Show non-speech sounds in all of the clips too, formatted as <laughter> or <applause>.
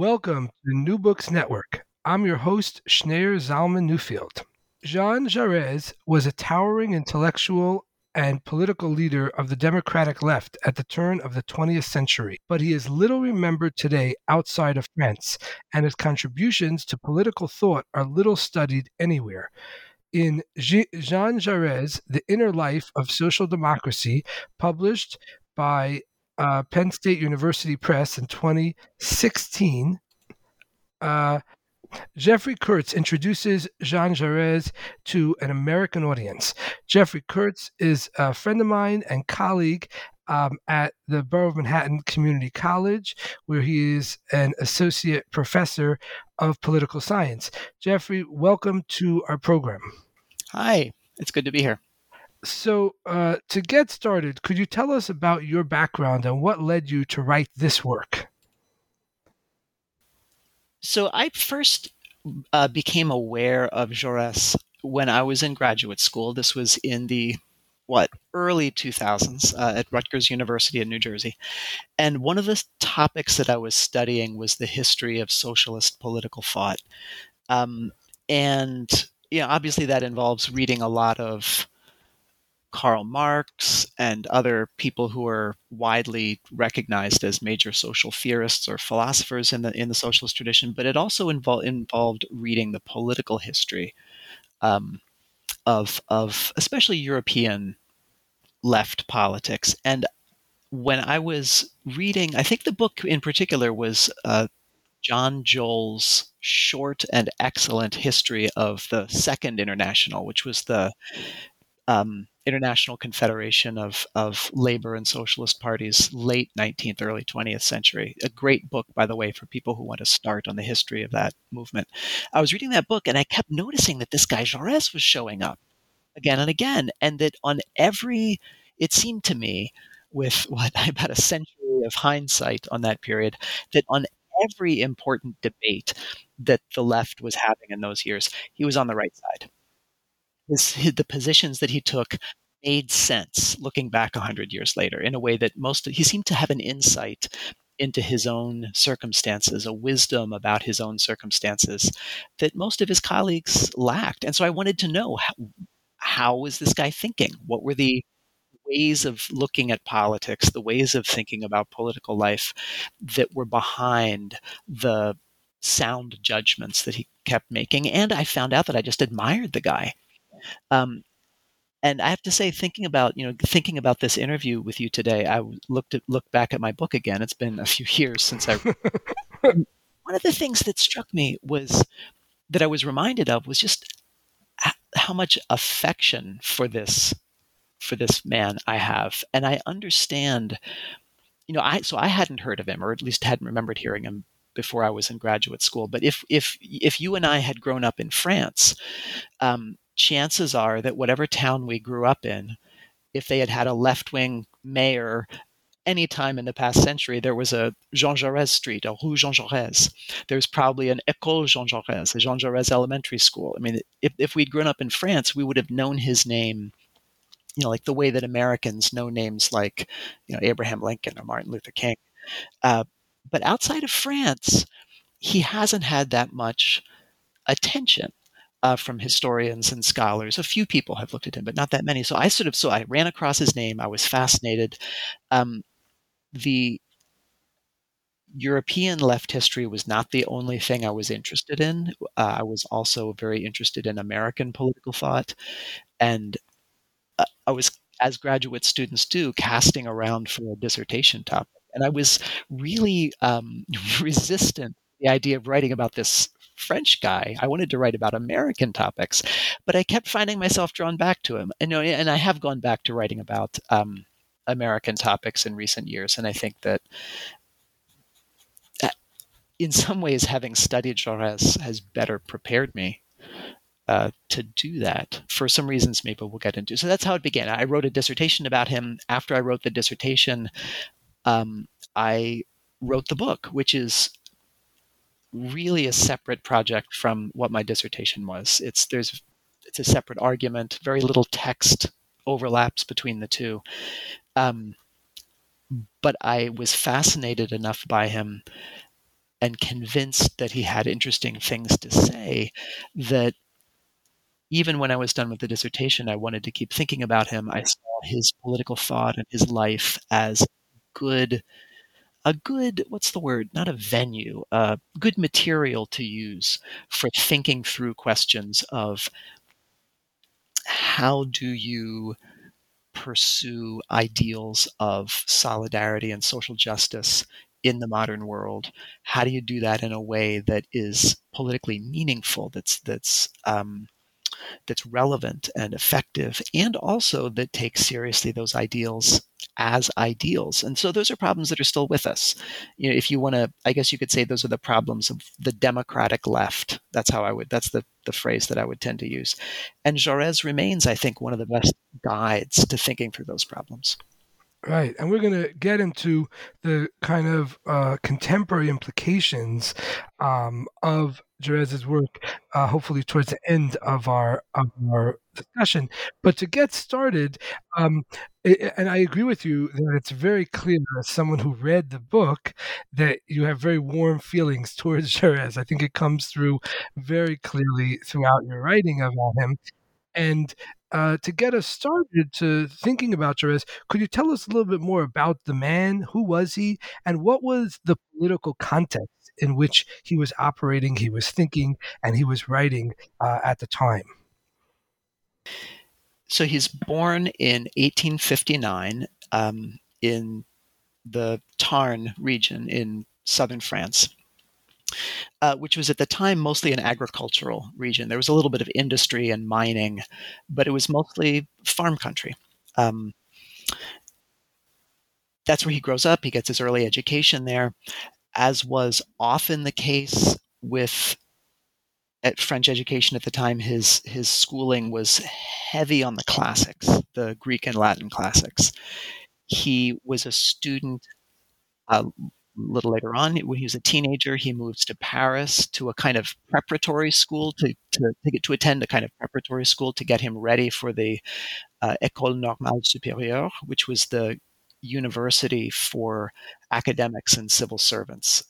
Welcome to the New Books Network. I'm your host, Schneur Zalman Newfield. Jean Jaurès was a towering intellectual and political leader of the Democratic left at the turn of the 20th century, but he is little remembered today outside of France, and his contributions to political thought are little studied anywhere. In Jean Jaurès, The Inner Life of Social Democracy, published by uh, Penn State University Press in 2016, uh, Geoffrey Kurtz introduces Jean Jaurès to an American audience. Geoffrey Kurtz is a friend of mine and colleague um, at the Borough of Manhattan Community College, where he is an associate professor of political science. Geoffrey, welcome to our program. Hi, it's good to be here. So, uh, to get started, could you tell us about your background and what led you to write this work? So, I first uh, became aware of Jaurès when I was in graduate school. This was in the what early 2000s uh, at Rutgers University in New Jersey, and one of the topics that I was studying was the history of socialist political thought, um, and you know, obviously that involves reading a lot of Karl Marx and other people who are widely recognized as major social theorists or philosophers in the in the socialist tradition, but it also involved involved reading the political history um, of of especially European left politics. And when I was reading, I think the book in particular was uh, John Joll's short and excellent history of the Second International, which was the um, International Confederation of, of Labor and Socialist Parties, late 19th, early 20th century. A great book, by the way, for people who want to start on the history of that movement. I was reading that book and I kept noticing that this guy Jaurès was showing up again and again, and that on every, it seemed to me, with what <laughs> about a century of hindsight on that period, that on every important debate that the left was having in those years, he was on the right side his, his, the positions that he took made sense looking back 100 years later in a way that most he seemed to have an insight into his own circumstances, a wisdom about his own circumstances that most of his colleagues lacked. And so I wanted to know how, how was this guy thinking? What were the ways of looking at politics, the ways of thinking about political life that were behind the sound judgments that he kept making? And I found out that I just admired the guy. Um, and I have to say, thinking about you know thinking about this interview with you today, I looked at looked back at my book again. It's been a few <laughs> years since I. <laughs> one of the things that struck me was that I was reminded of was just how much affection for this for this man I have, and I understand. You know, I so I hadn't heard of him, or at least hadn't remembered hearing him before I was in graduate school. But if if if you and I had grown up in France, um, chances are that whatever town we grew up in, if they had had a left wing mayor any time in the past century, there was a Jean Jaurès Street, a Rue Jean Jaurès. There's probably an École Jean Jaurès, a Jean Jaurès Elementary School. I mean, if, if we'd grown up in France, we would have known his name, you know, like the way that Americans know names like, you know, Abraham Lincoln or Martin Luther King. Uh, but outside of France, he hasn't had that much attention uh, from historians and scholars. A few people have looked at him, but not that many. So I sort of so I ran across his name. I was fascinated. Um, the European left history was not the only thing I was interested in. Uh, I was also very interested in American political thought, and uh, I was, as graduate students do, casting around for a dissertation topic. And I was really um, <laughs> resistant the idea of writing about this French guy. I wanted to write about American topics, but I kept finding myself drawn back to him. And, and I have gone back to writing about um, American topics in recent years. And I think that in some ways, having studied Jaurès has better prepared me uh, to do that for some reasons maybe we'll get into. So that's how it began. I wrote a dissertation about him. After I wrote the dissertation, um, I wrote the book, which is really a separate project from what my dissertation was. It's there's it's a separate argument. Very little text overlaps between the two. Um, but I was fascinated enough by him and convinced that he had interesting things to say that even when I was done with the dissertation, I wanted to keep thinking about him. I saw his political thought and his life as good a good what's the word not a venue uh, good material to use for thinking through questions of how do you pursue ideals of solidarity and social justice in the modern world? How do you do that in a way that is politically meaningful that's that's um, that's relevant and effective, and also that takes seriously those ideals as ideals. And so those are problems that are still with us. You know, if you want to, I guess you could say those are the problems of the democratic left. That's how I would. That's the the phrase that I would tend to use. And Jaurès remains, I think, one of the best guides to thinking through those problems. Right. And we're going to get into the kind of uh, contemporary implications um, of Jaurès's work, uh, hopefully towards the end of our of our discussion. But to get started, um, it, and I agree with you that it's very clear as someone who read the book that you have very warm feelings towards <laughs> Jaurès. I think it comes through very clearly throughout your writing about him. And uh, to get us started to thinking about Jaurès, could you tell us a little bit more about the man? Who was he? And what was the political context in which he was operating, he was thinking, and he was writing uh, at the time? So he's born in 1859 um, in the Tarn region in southern France uh, which was at the time mostly an agricultural region. There was a little bit of industry and mining, but it was mostly farm country. Um, that's where he grows up. He gets his early education there, as was often the case with at French education at the time. His his schooling was heavy on the classics, the Greek and Latin classics. He was a student uh, little later on, when he was a teenager, he moves to Paris to a kind of preparatory school to, to, to, get, to attend a kind of preparatory school to get him ready for the uh, École Normale Supérieure, which was the university for academics and civil servants.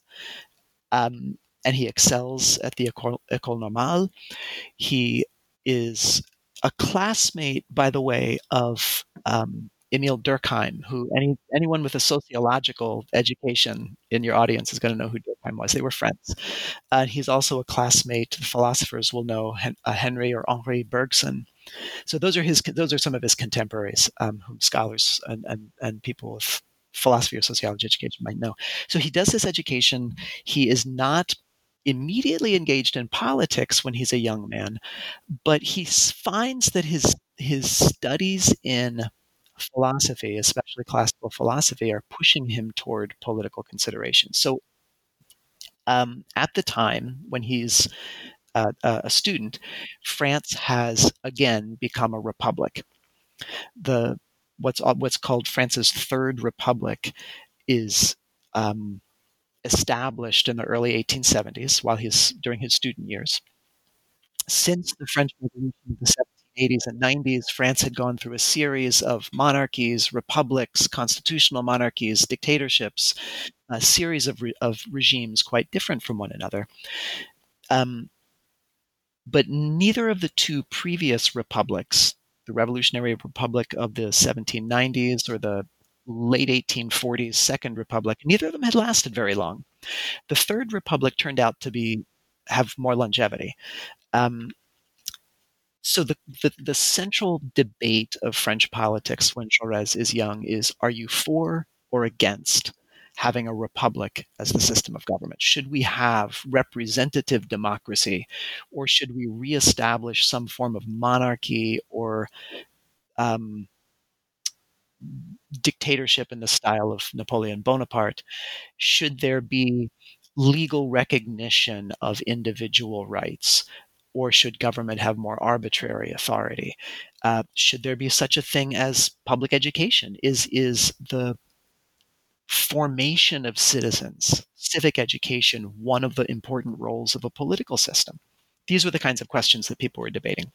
Um, and he excels at the École, École Normale. He is a classmate, by the way, of um, Emile Durkheim, who any anyone with a sociological education in your audience is going to know who Durkheim was. They were friends. Uh, he's also a classmate. The philosophers will know uh, Henry or Henri Bergson. So those are his. Those are some of his contemporaries, um, whom scholars and, and and people with philosophy or sociology education might know. So he does this education. He is not immediately engaged in politics when he's a young man, but he finds that his his studies in philosophy, especially classical philosophy, are pushing him toward political considerations. So, um, at the time when he's uh, a student, France has again become a republic. The what's what's called France's third republic is um, established in the early 1870s while he's during his student years. Since the French Revolution of the 80s and 90s, France had gone through a series of monarchies, republics, constitutional monarchies, dictatorships, a series of, re- of regimes quite different from one another. Um, but neither of the two previous republics, the Revolutionary Republic of the 1790s or the late 1840s Second Republic, neither of them had lasted very long. The Third Republic turned out to be have more longevity. Um, so the, the, the central debate of French politics when Jaurès is young is: Are you for or against having a republic as the system of government? Should we have representative democracy, or should we reestablish some form of monarchy or um, dictatorship in the style of Napoleon Bonaparte? Should there be legal recognition of individual rights or should government have more arbitrary authority? Uh, should there be such a thing as public education? Is is the formation of citizens, civic education, one of the important roles of a political system? These were the kinds of questions that people were debating.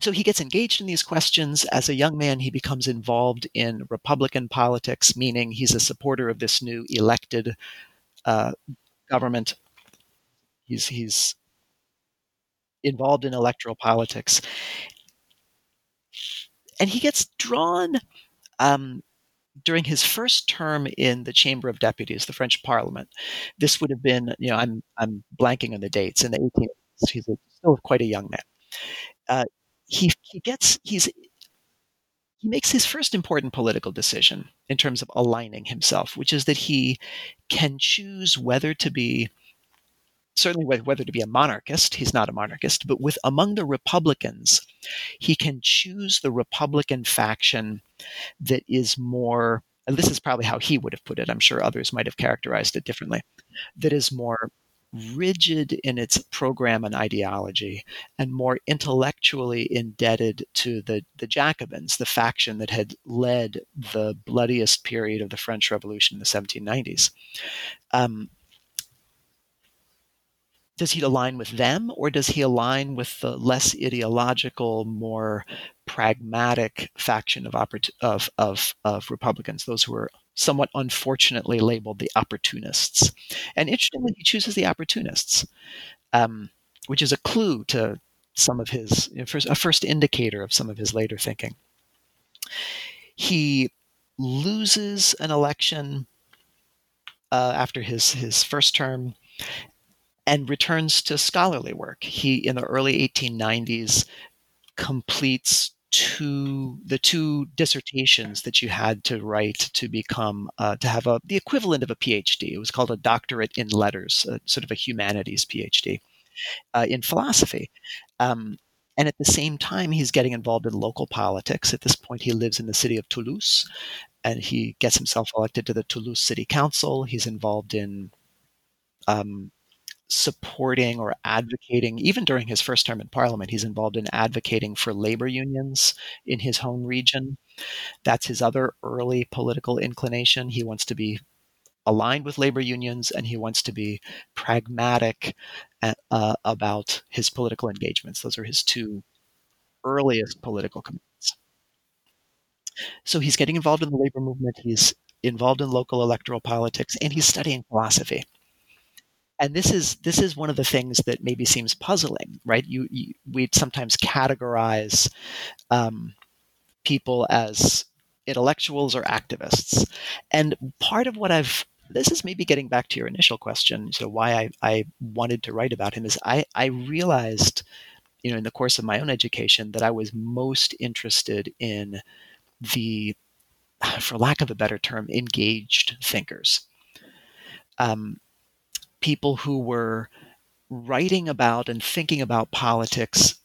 So he gets engaged in these questions. As a young man, he becomes involved in Republican politics, meaning he's a supporter of this new elected uh, government. He's he's involved in electoral politics, and he gets drawn um, during his first term in the Chamber of Deputies, the French Parliament. This would have been, you know, I'm I'm blanking on the dates in the 1880s. He's still quite a young man. Uh, he he gets he's he makes his first important political decision in terms of aligning himself, which is that he can choose whether to be certainly whether to be a monarchist he's not a monarchist but with among the republicans he can choose the republican faction that is more and this is probably how he would have put it i'm sure others might have characterized it differently that is more rigid in its program and ideology and more intellectually indebted to the, the Jacobins, the faction that had led the bloodiest period of the French Revolution in the 1790s. Um, does he align with them or does he align with the less ideological, more pragmatic faction of, of, of, of Republicans, those who are somewhat unfortunately labeled the opportunists. And interestingly, he chooses the opportunists, um, which is a clue to some of his, a first indicator of some of his later thinking. He loses an election uh, after his, his first term and returns to scholarly work. He, in the early 1890s, completes two the two dissertations that you had to write to become uh, to have a the equivalent of a PhD. It was called a doctorate in letters, a, sort of a humanities PhD uh, in philosophy. Um, and at the same time, he's getting involved in local politics. At this point, he lives in the city of Toulouse, and he gets himself elected to the Toulouse City Council. He's involved in um, supporting or advocating, even during his first term in parliament, he's involved in advocating for labor unions in his home region. That's his other early political inclination. He wants to be aligned with labor unions and he wants to be pragmatic uh, uh about his political engagements. Those are his two earliest political commitments. So he's getting involved in the labor movement, he's involved in local electoral politics, and he's studying philosophy and this is this is one of the things that maybe seems puzzling right? You, you we'd sometimes categorize um, people as intellectuals or activists. And part of what i've this is maybe getting back to your initial question so why i, I wanted to write about him is i i realized you know in the course of my own education that i was most interested in the for lack of a better term engaged thinkers. Um, people who were writing about and thinking about politics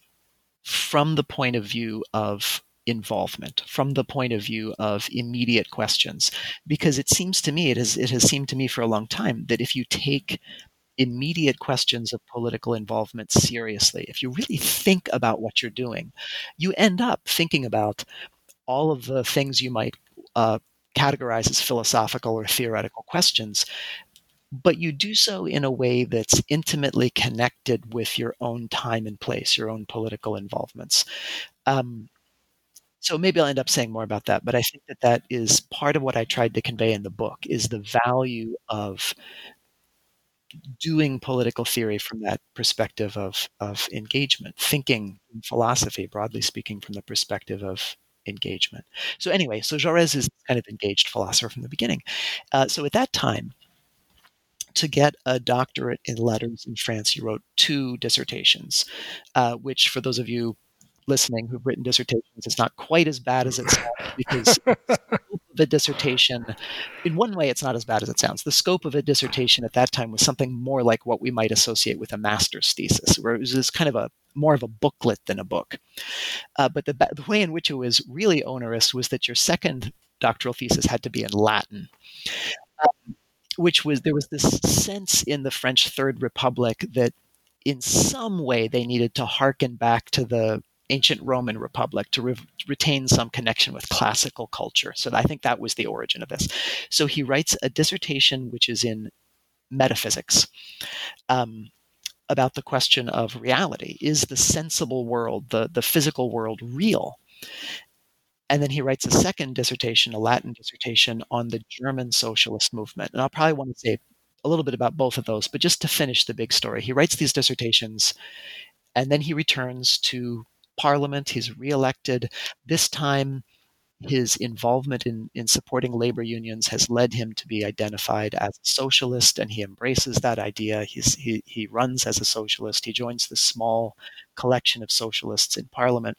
from the point of view of involvement from the point of view of immediate questions. Because it seems to me it has it has seemed to me for a long time that if you take immediate questions of political involvement seriously if you really think about what you're doing you end up thinking about all of the things you might uh, categorize as philosophical or theoretical questions but you do so in a way that's intimately connected with your own time and place, your own political involvements. Um, so maybe I'll end up saying more about that, but I think that that is part of what I tried to convey in the book is the value of doing political theory from that perspective of, of engagement, thinking philosophy, broadly speaking, from the perspective of engagement. So anyway, so Jaurès is kind of engaged philosopher from the beginning. Uh, so at that time, to get a doctorate in letters in France, he wrote two dissertations, uh, which, for those of you listening who've written dissertations, it's not quite as bad as it sounds <laughs> because the dissertation, in one way, it's not as bad as it sounds. The scope of a dissertation at that time was something more like what we might associate with a master's thesis, where it was this kind of a more of a booklet than a book. Uh, but the, the way in which it was really onerous was that your second doctoral thesis had to be in Latin. Um, which was there was this sense in the French Third Republic that in some way they needed to harken back to the ancient Roman Republic to re- retain some connection with classical culture. So I think that was the origin of this. So he writes a dissertation which is in metaphysics um, about the question of reality. Is the sensible world, the, the physical world, real? And then he writes a second dissertation, a Latin dissertation on the German socialist movement. And I'll probably want to say a little bit about both of those, but just to finish the big story, he writes these dissertations and then he returns to parliament. He's reelected. This time, his involvement in, in supporting labor unions has led him to be identified as a socialist, and he embraces that idea. He's, he, he runs as a socialist. He joins the small collection of socialists in parliament.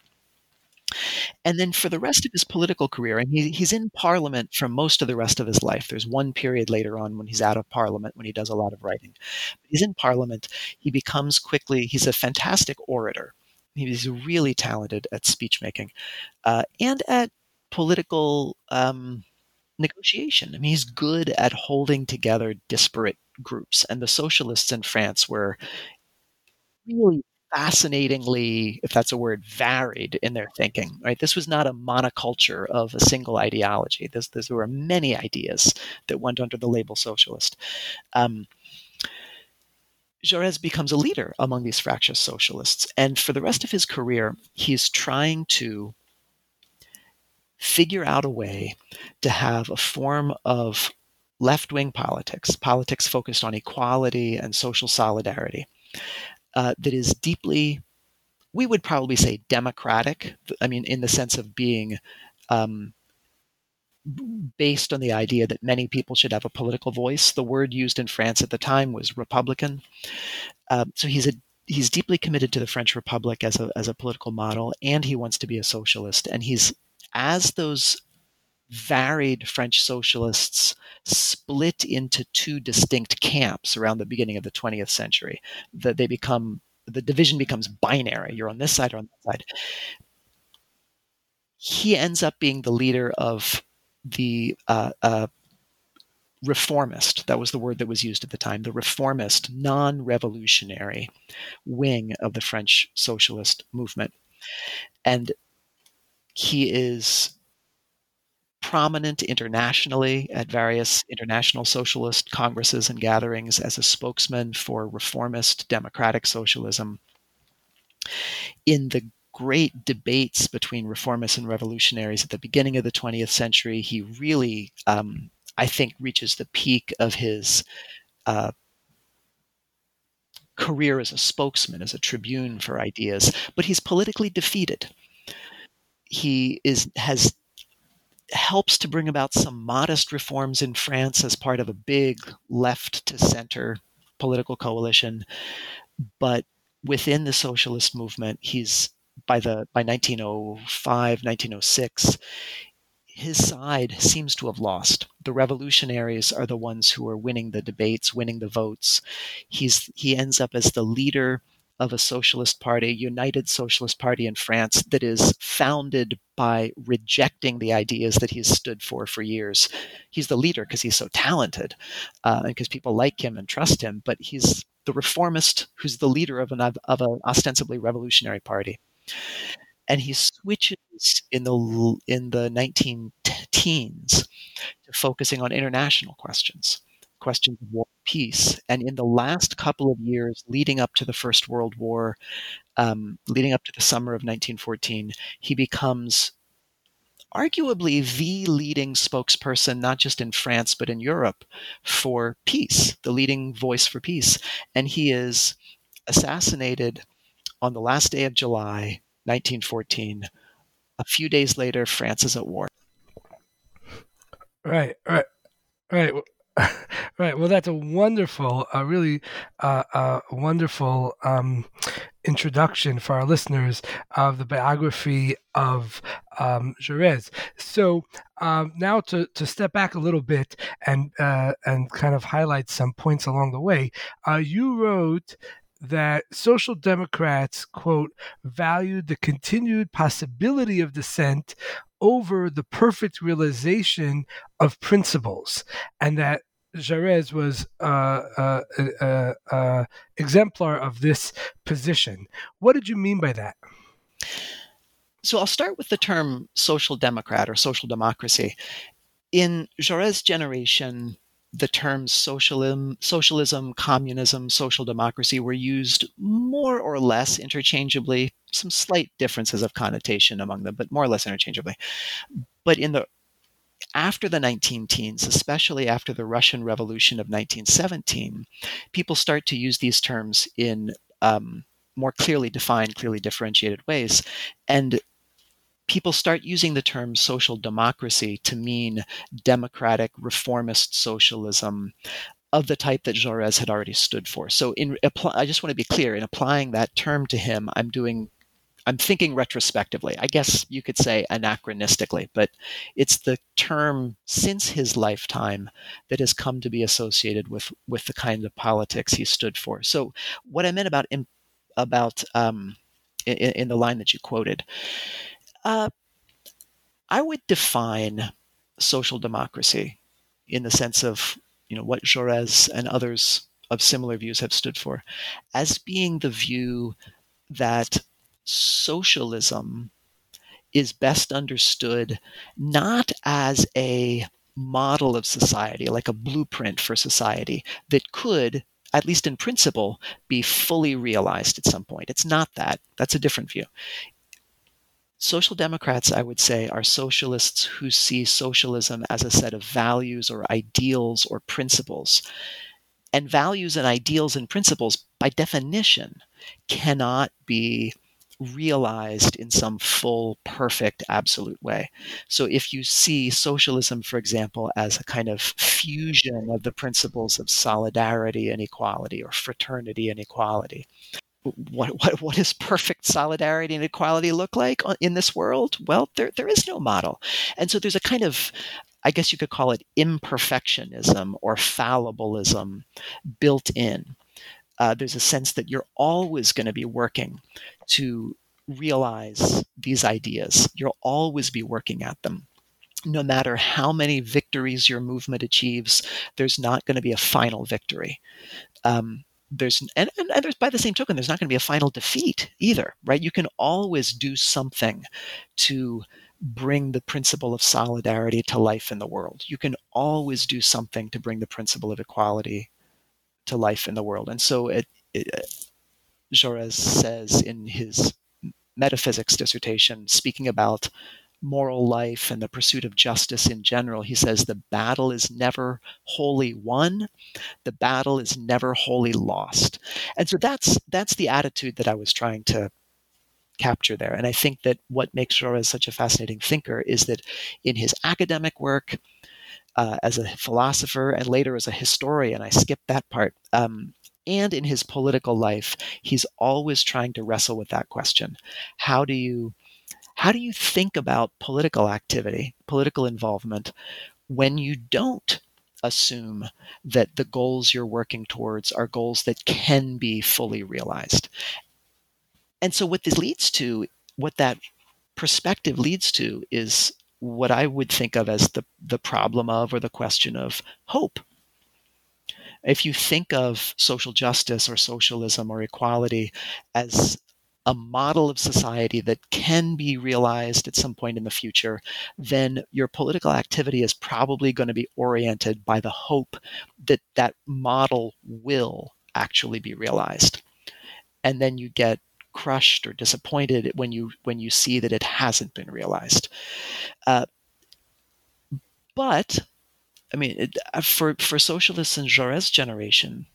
And then for the rest of his political career, and he, he's in parliament for most of the rest of his life. There's one period later on when he's out of parliament, when he does a lot of writing. But he's in parliament. He becomes quickly, he's a fantastic orator. He's really talented at speech making uh, and at political um, negotiation. I mean, he's good at holding together disparate groups. And the socialists in France were really fascinatingly, if that's a word, varied in their thinking. Right, this was not a monoculture of a single ideology. This, this there were many ideas that went under the label socialist. Um, Jaurès becomes a leader among these fractious socialists, and for the rest of his career, he's trying to figure out a way to have a form of left wing politics, politics focused on equality and social solidarity, uh, that is deeply, we would probably say democratic. I mean, in the sense of being um, based on the idea that many people should have a political voice. The word used in France at the time was Republican. Uh, so he's a he's deeply committed to the French Republic as a as a political model, and he wants to be a socialist. And he's as those varied French socialists split into two distinct camps around the beginning of the 20th century. That they become the division becomes binary. You're on this side or on that side. He ends up being the leader of the uh, uh, reformist, that was the word that was used at the time, the reformist, non revolutionary wing of the French socialist movement. And he is prominent internationally at various international socialist congresses and gatherings as a spokesman for reformist democratic socialism. In the great debates between reformists and revolutionaries at the beginning of the 20th century, he really, um, I think, reaches the peak of his uh, career as a spokesman, as a tribune for ideas. But he's politically defeated. He is has helps to bring about some modest reforms in France as part of a big left to center political coalition. But within the socialist movement, he's by the by 1905, 1906, his side seems to have lost. The revolutionaries are the ones who are winning the debates, winning the votes. He's he ends up as the leader of a socialist party, United Socialist Party in France, that is founded by rejecting the ideas that he's stood for for years. He's the leader because he's so talented uh, and because people like him and trust him, but he's the reformist who's the leader of an of an ostensibly revolutionary party. And he switches in the in the 19 teens to focusing on international questions questions of war and peace. And in the last couple of years leading up to the First World War, um, leading up to the summer of 1914, he becomes arguably the leading spokesperson, not just in France, but in Europe, for peace, the leading voice for peace. And he is assassinated on the last day of July, 1914. A few days later, France is at war. Right, right, right. <laughs> right. Well, that's a wonderful, a really uh, wonderful um, introduction for our listeners of the biography of um, Jaurès. So um, now to, to step back a little bit and uh, and kind of highlight some points along the way. Uh, you wrote that social democrats quote valued the continued possibility of dissent over the perfect realization of principles, and that Jaurès was uh, uh, uh, uh, exemplar of this position. What did you mean by that? So I'll start with the term social democrat or social democracy. In Jaurès' generation, the terms socialism, socialism, communism, social democracy were used more or less interchangeably. Some slight differences of connotation among them, but more or less interchangeably. But in the after the 19 teens, especially after the Russian Revolution of 1917, people start to use these terms in um, more clearly defined, clearly differentiated ways. And people start using the term social democracy to mean democratic reformist socialism of the type that Jaurès had already stood for. So in I just want to be clear in applying that term to him, I'm doing I'm thinking retrospectively. I guess you could say anachronistically, but it's the term since his lifetime that has come to be associated with with the kind of politics he stood for. So what I meant about about um, in, in the line that you quoted, uh, I would define social democracy in the sense of you know what Jaurès and others of similar views have stood for as being the view that socialism is best understood not as a model of society, like a blueprint for society that could, at least in principle, be fully realized at some point. It's not that. That's a different view. Social democrats, I would say, are socialists who see socialism as a set of values or ideals or principles. And values and ideals and principles, by definition, cannot be realized in some full, perfect, absolute way. So if you see socialism, for example, as a kind of fusion of the principles of solidarity and equality or fraternity and equality, what, what, what does perfect solidarity and equality look like in this world? Well, there, there is no model. And so there's a kind of, I guess you could call it imperfectionism or fallibilism built in uh, there's a sense that you're always going to be working to realize these ideas. You'll always be working at them. No matter how many victories your movement achieves, there's not going to be a final victory. Um, there's and, and, and, there's by the same token, there's not going to be a final defeat either, right? You can always do something to bring the principle of solidarity to life in the world. You can always do something to bring the principle of equality to life in the world. And so it, it uh, Jaurès says in his metaphysics dissertation, speaking about moral life and the pursuit of justice in general, he says the battle is never wholly won, the battle is never wholly lost. And so that's that's the attitude that I was trying to capture there. And I think that what makes Jaurès such a fascinating thinker is that in his academic work, uh, as a philosopher and later as a historian. I skipped that part. Um, and in his political life, he's always trying to wrestle with that question: How do you how do you think about political activity, political involvement, when you don't assume that the goals you're working towards are goals that can be fully realized? And so, what this leads to, what that perspective leads to, is what I would think of as the, the problem of or the question of hope. If you think of social justice or socialism or equality as a model of society that can be realized at some point in the future, then your political activity is probably going to be oriented by the hope that that model will actually be realized. And then you get crushed or disappointed when you when you see that it hasn't been realized. Uh, but I mean, it, uh, for for socialists in Jaurès' generation,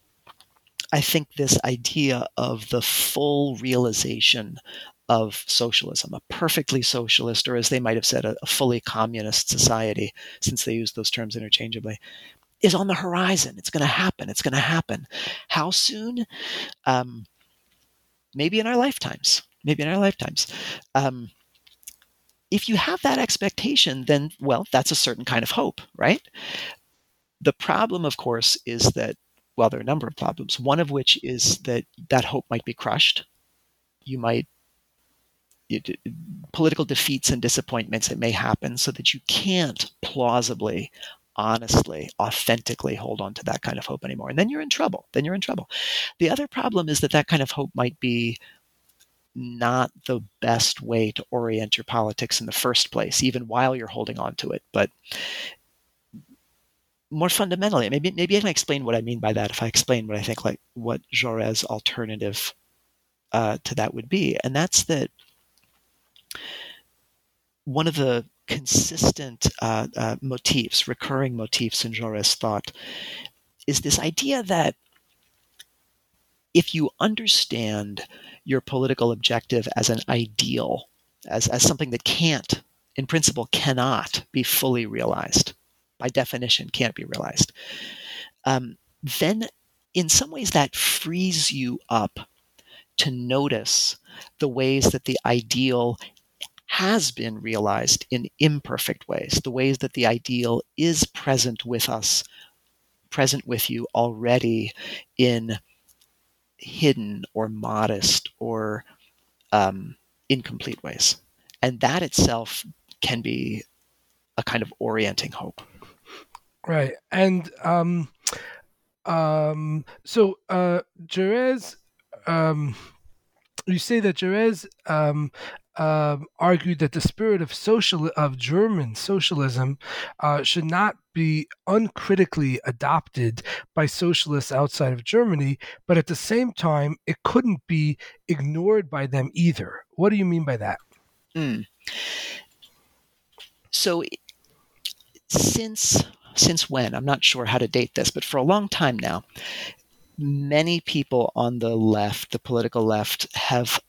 I think this idea of the full realization of socialism, a perfectly socialist, or as they might have said, a, a fully communist society, since they use those terms interchangeably, is on the horizon. It's going to happen. It's going to happen. How soon? Um, maybe in our lifetimes, maybe in our lifetimes. Um, if you have that expectation, then, well, that's a certain kind of hope, right? The problem, of course, is that, well, there are a number of problems. One of which is that that hope might be crushed. You might, it, political defeats and disappointments that may happen so that you can't plausibly honestly, authentically hold on to that kind of hope anymore. And then you're in trouble. Then you're in trouble. The other problem is that that kind of hope might be not the best way to orient your politics in the first place, even while you're holding on to it. But more fundamentally, maybe maybe I can explain what I mean by that if I explain what I think like what Jaurès' alternative uh, to that would be, and that's that one of the consistent uh, uh, motifs, recurring motifs in Jaurès' thought, is this idea that if you understand your political objective as an ideal, as, as something that can't, in principle, cannot be fully realized, by definition, can't be realized, um, then in some ways that frees you up to notice the ways that the ideal has been realized in imperfect ways, the ways that the ideal is present with us, present with you already in hidden or modest or um, incomplete ways. And that itself can be a kind of orienting hope. Right. And um, um, so uh, Jaurès, um, you say that Jaurès um, uh, argued that the spirit of social of German socialism uh, should not be uncritically adopted by socialists outside of Germany, but at the same time, it couldn't be ignored by them either. What do you mean by that? Mm. So, since since when? I'm not sure how to date this, but for a long time now, many people on the left, the political left, have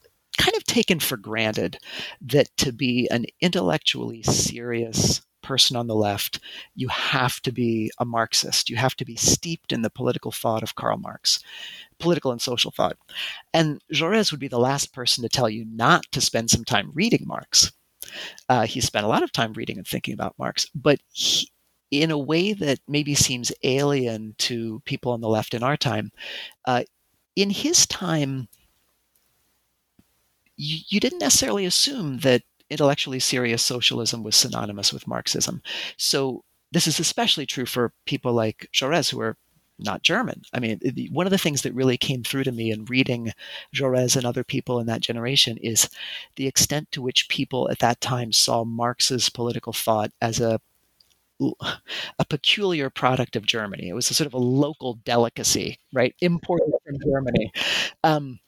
taken for granted that to be an intellectually serious person on the left, you have to be a Marxist. You have to be steeped in the political thought of Karl Marx, political and social thought. And Jaurès would be the last person to tell you not to spend some time reading Marx. Uh, he spent a lot of time reading and thinking about Marx, but he, in a way that maybe seems alien to people on the left in our time. Uh, in his time, you, you didn't necessarily assume that intellectually serious socialism was synonymous with Marxism. So this is especially true for people like Jaurès, who are not German. I mean, one of the things that really came through to me in reading Jaurès and other people in that generation is the extent to which people at that time saw Marx's political thought as a a peculiar product of Germany. It was a sort of a local delicacy, right, imported from Germany. Um,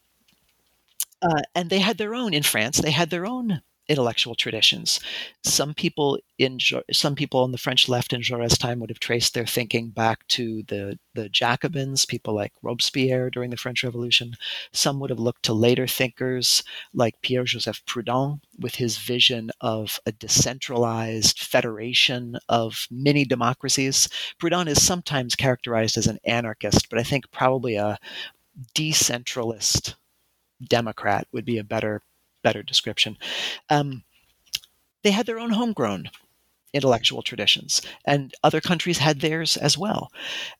uh, and they had their own in France. They had their own intellectual traditions. Some people in some people on the French left in Jaurès' time would have traced their thinking back to the the Jacobins, people like Robespierre during the French Revolution. Some would have looked to later thinkers like Pierre Joseph Proudhon with his vision of a decentralized federation of mini democracies. Proudhon is sometimes characterized as an anarchist, but I think probably a decentralist Democrat would be a better better description. Um, they had their own homegrown intellectual traditions, and other countries had theirs as well.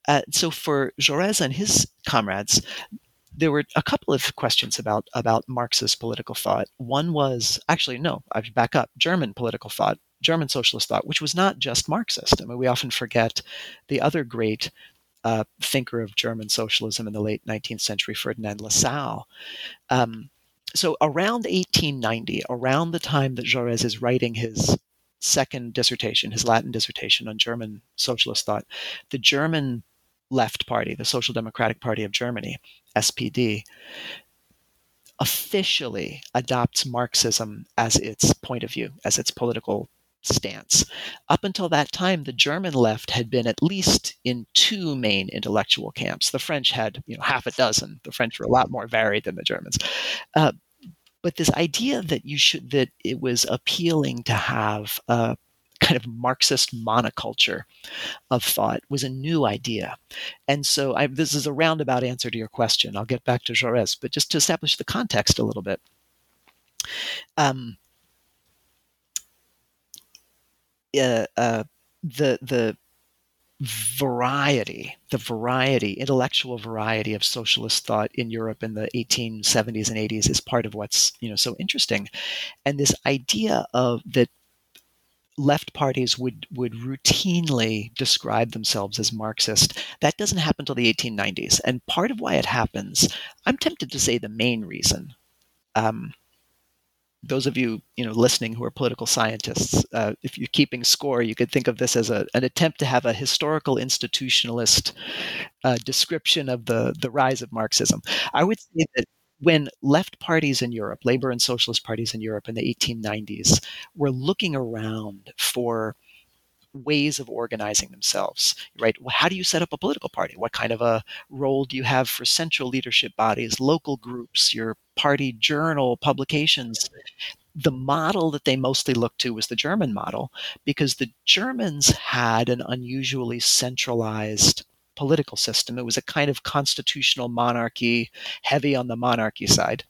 Uh, so for Jaurès and his comrades, there were a couple of questions about about Marxist political thought. One was actually no, I back up. German political thought, German socialist thought, which was not just Marxist. I mean, we often forget the other great uh, thinker of German socialism in the late 19th century, Ferdinand Lassalle. Um, so around 1890, around the time that Jaurès is writing his second dissertation, his Latin dissertation on German socialist thought, the German left party, the Social Democratic Party of Germany, SPD, officially adopts Marxism as its point of view, as its political stance. Up until that time, the German left had been at least in two main intellectual camps. The French had, you know, half a dozen. The French were a lot more varied than the Germans. Uh, but this idea that you should that it was appealing to have a kind of Marxist monoculture of thought was a new idea. And so I, this is a roundabout answer to your question. I'll get back to Jaurès, but just to establish the context a little bit. Um, uh, uh, the the variety, the variety, intellectual variety of socialist thought in Europe in the 1870s and 80s is part of what's you know so interesting, and this idea of that left parties would would routinely describe themselves as Marxist. That doesn't happen until the 1890s, and part of why it happens, I'm tempted to say the main reason. Um, those of you you know listening who are political scientists, uh, if you're keeping score, you could think of this as a, an attempt to have a historical institutionalist uh, description of the the rise of Marxism. I would say that when left parties in Europe, labor and socialist parties in Europe in the 1890s, were looking around for ways of organizing themselves, right? How do you set up a political party? What kind of a role do you have for central leadership bodies, local groups, your party journal, publications? The model that they mostly looked to was the German model because the Germans had an unusually centralized political system. It was a kind of constitutional monarchy, heavy on the monarchy side,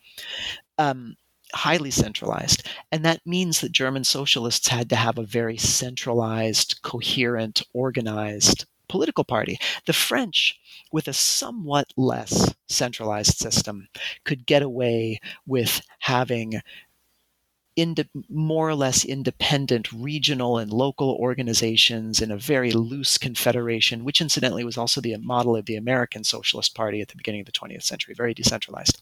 um, highly centralized. And that means that German socialists had to have a very centralized, coherent, organized political party. The French, with a somewhat less centralized system, could get away with having ind- more or less independent regional and local organizations in a very loose confederation, which incidentally was also the model of the American Socialist Party at the beginning of the 20th century, very decentralized.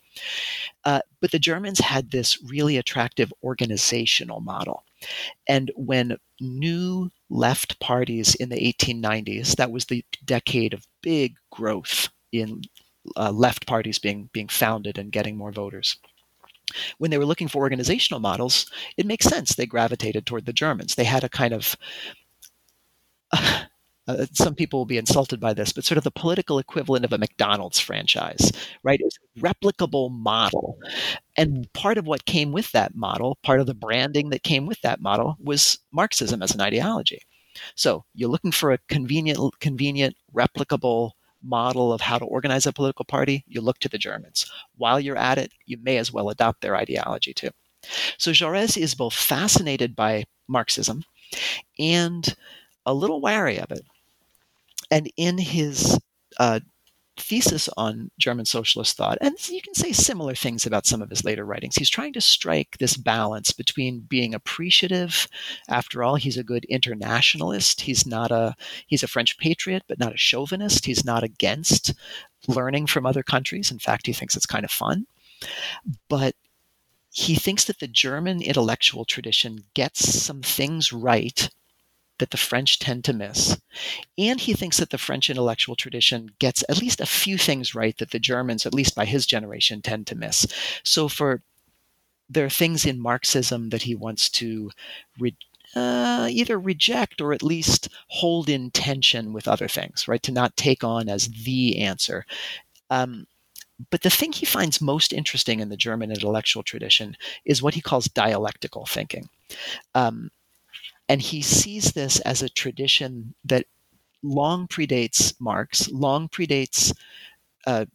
Uh, but the Germans had this really attractive organizational model. And when new left parties in the 1890s, that was the decade of big growth in uh, left parties being being founded and getting more voters when they were looking for organizational models, it makes sense they gravitated toward the Germans. They had a kind of uh, <sighs> uh, some people will be insulted by this, but sort of the political equivalent of a McDonald's franchise, right? It was a replicable model. And part of what came with that model, part of the branding that came with that model was Marxism as an ideology. So you're looking for a convenient, convenient, replicable model of how to organize a political party, you look to the Germans. While you're at it, you may as well adopt their ideology too. So Jaurès is both fascinated by Marxism and a little wary of it. And in his uh, thesis on German socialist thought, and you can say similar things about some of his later writings. He's trying to strike this balance between being appreciative. After all, he's a good internationalist. He's not a he's a French patriot, but not a chauvinist. He's not against learning from other countries. In fact, he thinks it's kind of fun. But he thinks that the German intellectual tradition gets some things right that the French tend to miss. And he thinks that the French intellectual tradition gets at least a few things right that the Germans, at least by his generation, tend to miss. So for there are things in Marxism that he wants to re- uh, either reject or at least hold in tension with other things, right? To not take on as the answer. Um, but the thing he finds most interesting in the German intellectual tradition is what he calls dialectical thinking. Um, and he sees this as a tradition that long predates Marx, long predates uh,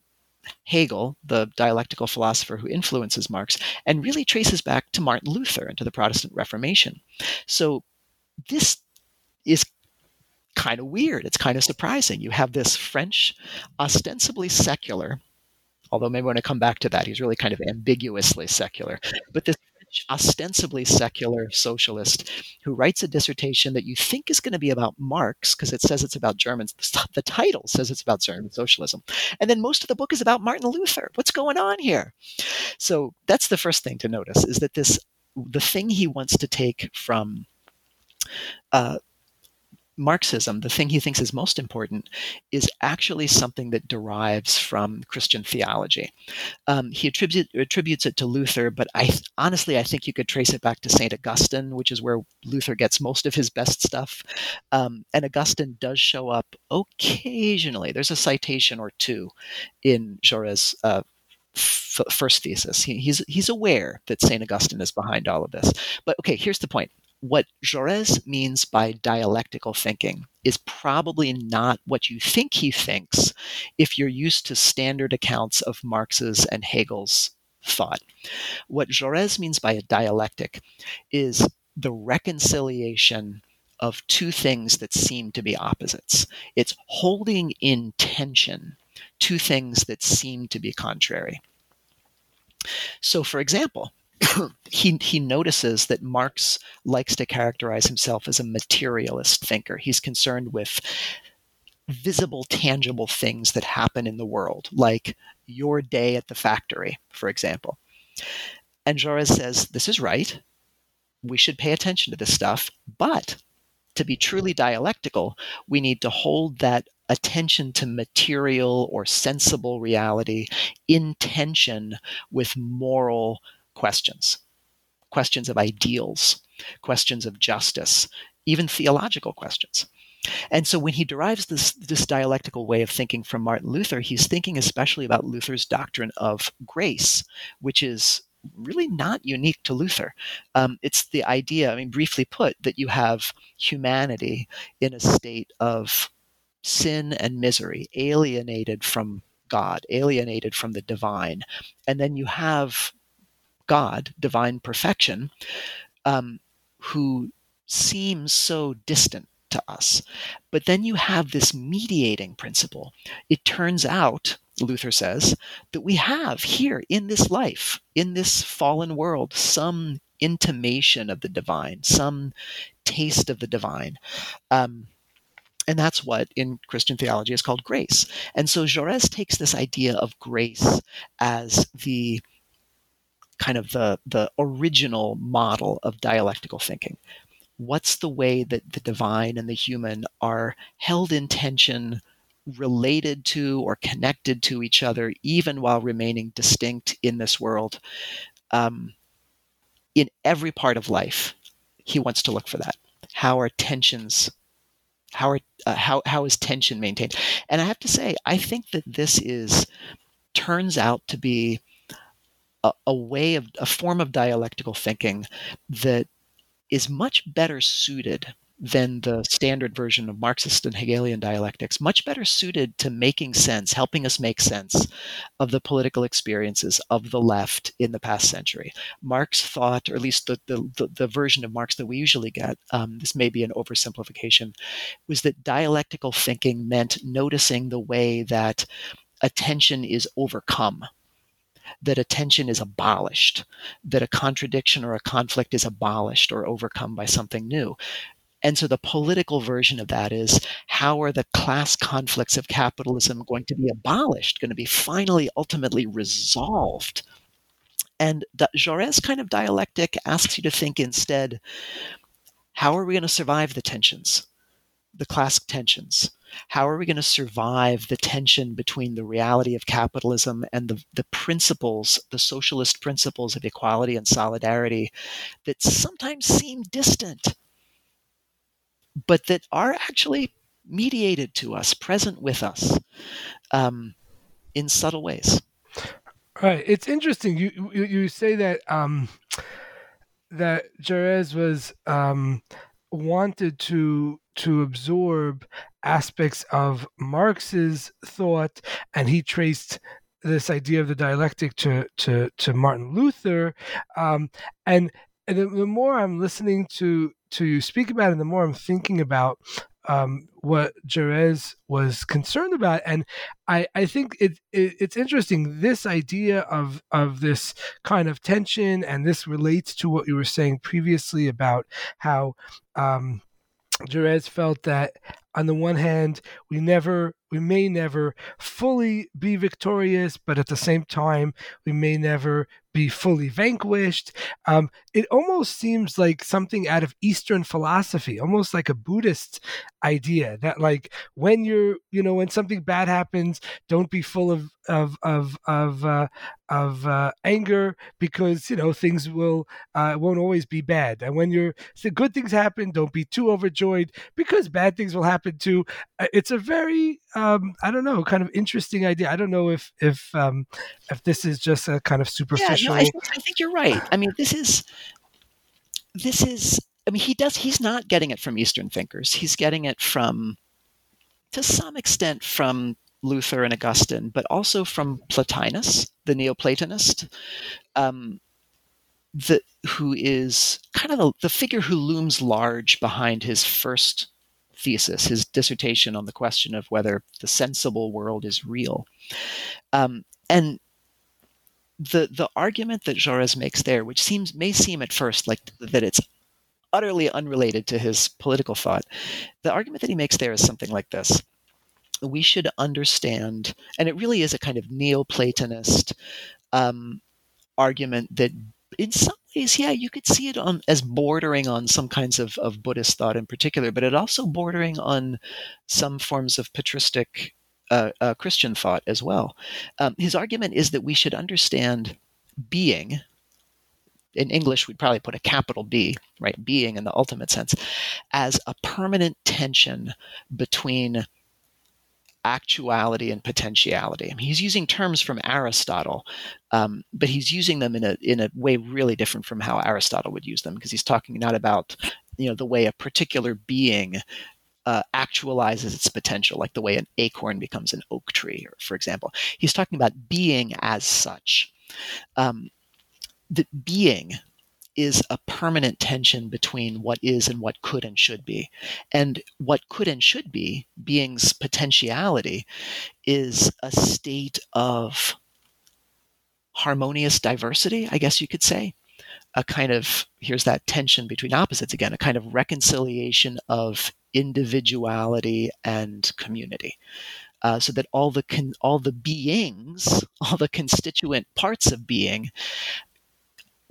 Hegel, the dialectical philosopher who influences Marx, and really traces back to Martin Luther and to the Protestant Reformation. So this is kind of weird. It's kind of surprising. You have this French, ostensibly secular, although maybe when I come back to that, he's really kind of ambiguously secular, but this ostensibly secular socialist who writes a dissertation that you think is going to be about Marx because it says it's about Germans. The title says it's about German socialism. And then most of the book is about Martin Luther. What's going on here? So that's the first thing to notice is that this the thing he wants to take from uh, Marxism, the thing he thinks is most important, is actually something that derives from Christian theology. Um, he attribute, attributes it to Luther, but I honestly I think you could trace it back to Saint Augustine, which is where Luther gets most of his best stuff. Um, and Augustine does show up occasionally. There's a citation or two in Jaurès' uh, f- first thesis. He, he's he's aware that Saint Augustine is behind all of this. But okay, here's the point what Jaurès means by dialectical thinking is probably not what you think he thinks if you're used to standard accounts of Marx's and Hegel's thought. What Jaurès means by a dialectic is the reconciliation of two things that seem to be opposites. It's holding in tension two things that seem to be contrary. So, for example, <coughs> he he notices that Marx likes to characterize himself as a materialist thinker. He's concerned with visible, tangible things that happen in the world, like your day at the factory, for example. And Jaurès says, This is right. We should pay attention to this stuff. But to be truly dialectical, we need to hold that attention to material or sensible reality in tension with moral questions, questions of ideals, questions of justice, even theological questions. And so when he derives this, this dialectical way of thinking from Martin Luther, he's thinking especially about Luther's doctrine of grace, which is really not unique to Luther. Um, it's the idea, I mean, briefly put, that you have humanity in a state of sin and misery, alienated from God, alienated from the divine. And then you have God, divine perfection, um, who seems so distant to us. But then you have this mediating principle. It turns out, Luther says, that we have here in this life, in this fallen world, some intimation of the divine, some taste of the divine. Um, and that's what in Christian theology is called grace. And so Jaurès takes this idea of grace as the kind of the, the original model of dialectical thinking what's the way that the divine and the human are held in tension, related to or connected to each other, even while remaining distinct in this world. Um, in every part of life, he wants to look for that. How are tensions? How are uh, how how is tension maintained? And I have to say, I think that this is turns out to be a, a way of a form of dialectical thinking that is much better suited than the standard version of Marxist and Hegelian dialectics, much better suited to making sense, helping us make sense of the political experiences of the left in the past century. Marx thought, or at least the, the, the, version of Marx that we usually get, um, this may be an oversimplification, was that dialectical thinking meant noticing the way that attention is overcome that attention is abolished, that a contradiction or a conflict is abolished or overcome by something new. And so the political version of that is how are the class conflicts of capitalism going to be abolished, going to be finally, ultimately resolved? And the Jaurès kind of dialectic asks you to think instead how are we going to survive the tensions, the class tensions? How are we going to survive the tension between the reality of capitalism and the, the principles, the socialist principles of equality and solidarity that sometimes seem distant, but that are actually mediated to us, present with us um, in subtle ways? Right. It's interesting. You you, you say that um, that Jaurès was um, wanted to to absorb aspects of Marx's thought, and he traced this idea of the dialectic to to, to Martin Luther, um, and and the, the, more I'm listening to to you speak about it, the more I'm thinking about um, what Jaurès was concerned about, and I, I think it, it, it's interesting this idea of of this kind of tension, and this relates to what you were saying previously about how um, Jaurès felt that on the one hand, we never, we may never fully be victorious, but at the same time, we may never be fully vanquished. Um, it almost seems like something out of Eastern philosophy, almost like a Buddhist idea that, like, when you're, you know, when something bad happens, don't be full of of of of uh, of uh, anger because you know things will uh, won't always be bad. And when you're good things happen, don't be too overjoyed because bad things will happen too. Uh, it's a very um, I don't know, kind of interesting idea. I don't know if if um, if this is just a kind of superficial. Yeah, no, I, think, I think you're right. I mean, this is this is. I mean, he does. He's not getting it from Eastern thinkers. He's getting it from, to some extent, from Luther and Augustine, but also from Plotinus, the Neoplatonist, um, the, who is kind of the, the figure who looms large behind his first thesis, his dissertation on the question of whether the sensible world is real. Um, and the the argument that Jaurès makes there, which seems may seem at first like that it's utterly unrelated to his political thought, the argument that he makes there is something like this: we should understand, and it really is a kind of Neoplatonist um, argument that, in some ways, yeah, you could see it on as bordering on some kinds of, of Buddhist thought in particular, but it also bordering on some forms of patristic uh, uh, Christian thought as well. Um, his argument is that we should understand being. In English, we'd probably put a capital B, right? Being in the ultimate sense, as a permanent tension between actuality and potentiality. I mean, he's using terms from Aristotle, um, but he's using them in a in a way really different from how Aristotle would use them because he's talking not about you know the way a particular being uh, actualizes its potential, like the way an acorn becomes an oak tree, for example. He's talking about being as such. Um, that being is a permanent tension between what is and what could and should be. And what could and should be, being's potentiality, is a state of harmonious diversity, I guess you could say. A kind of, here's that tension between opposites again, a kind of reconciliation of individuality and community. Uh, so that all the con- all the beings, <laughs> all the constituent parts of being,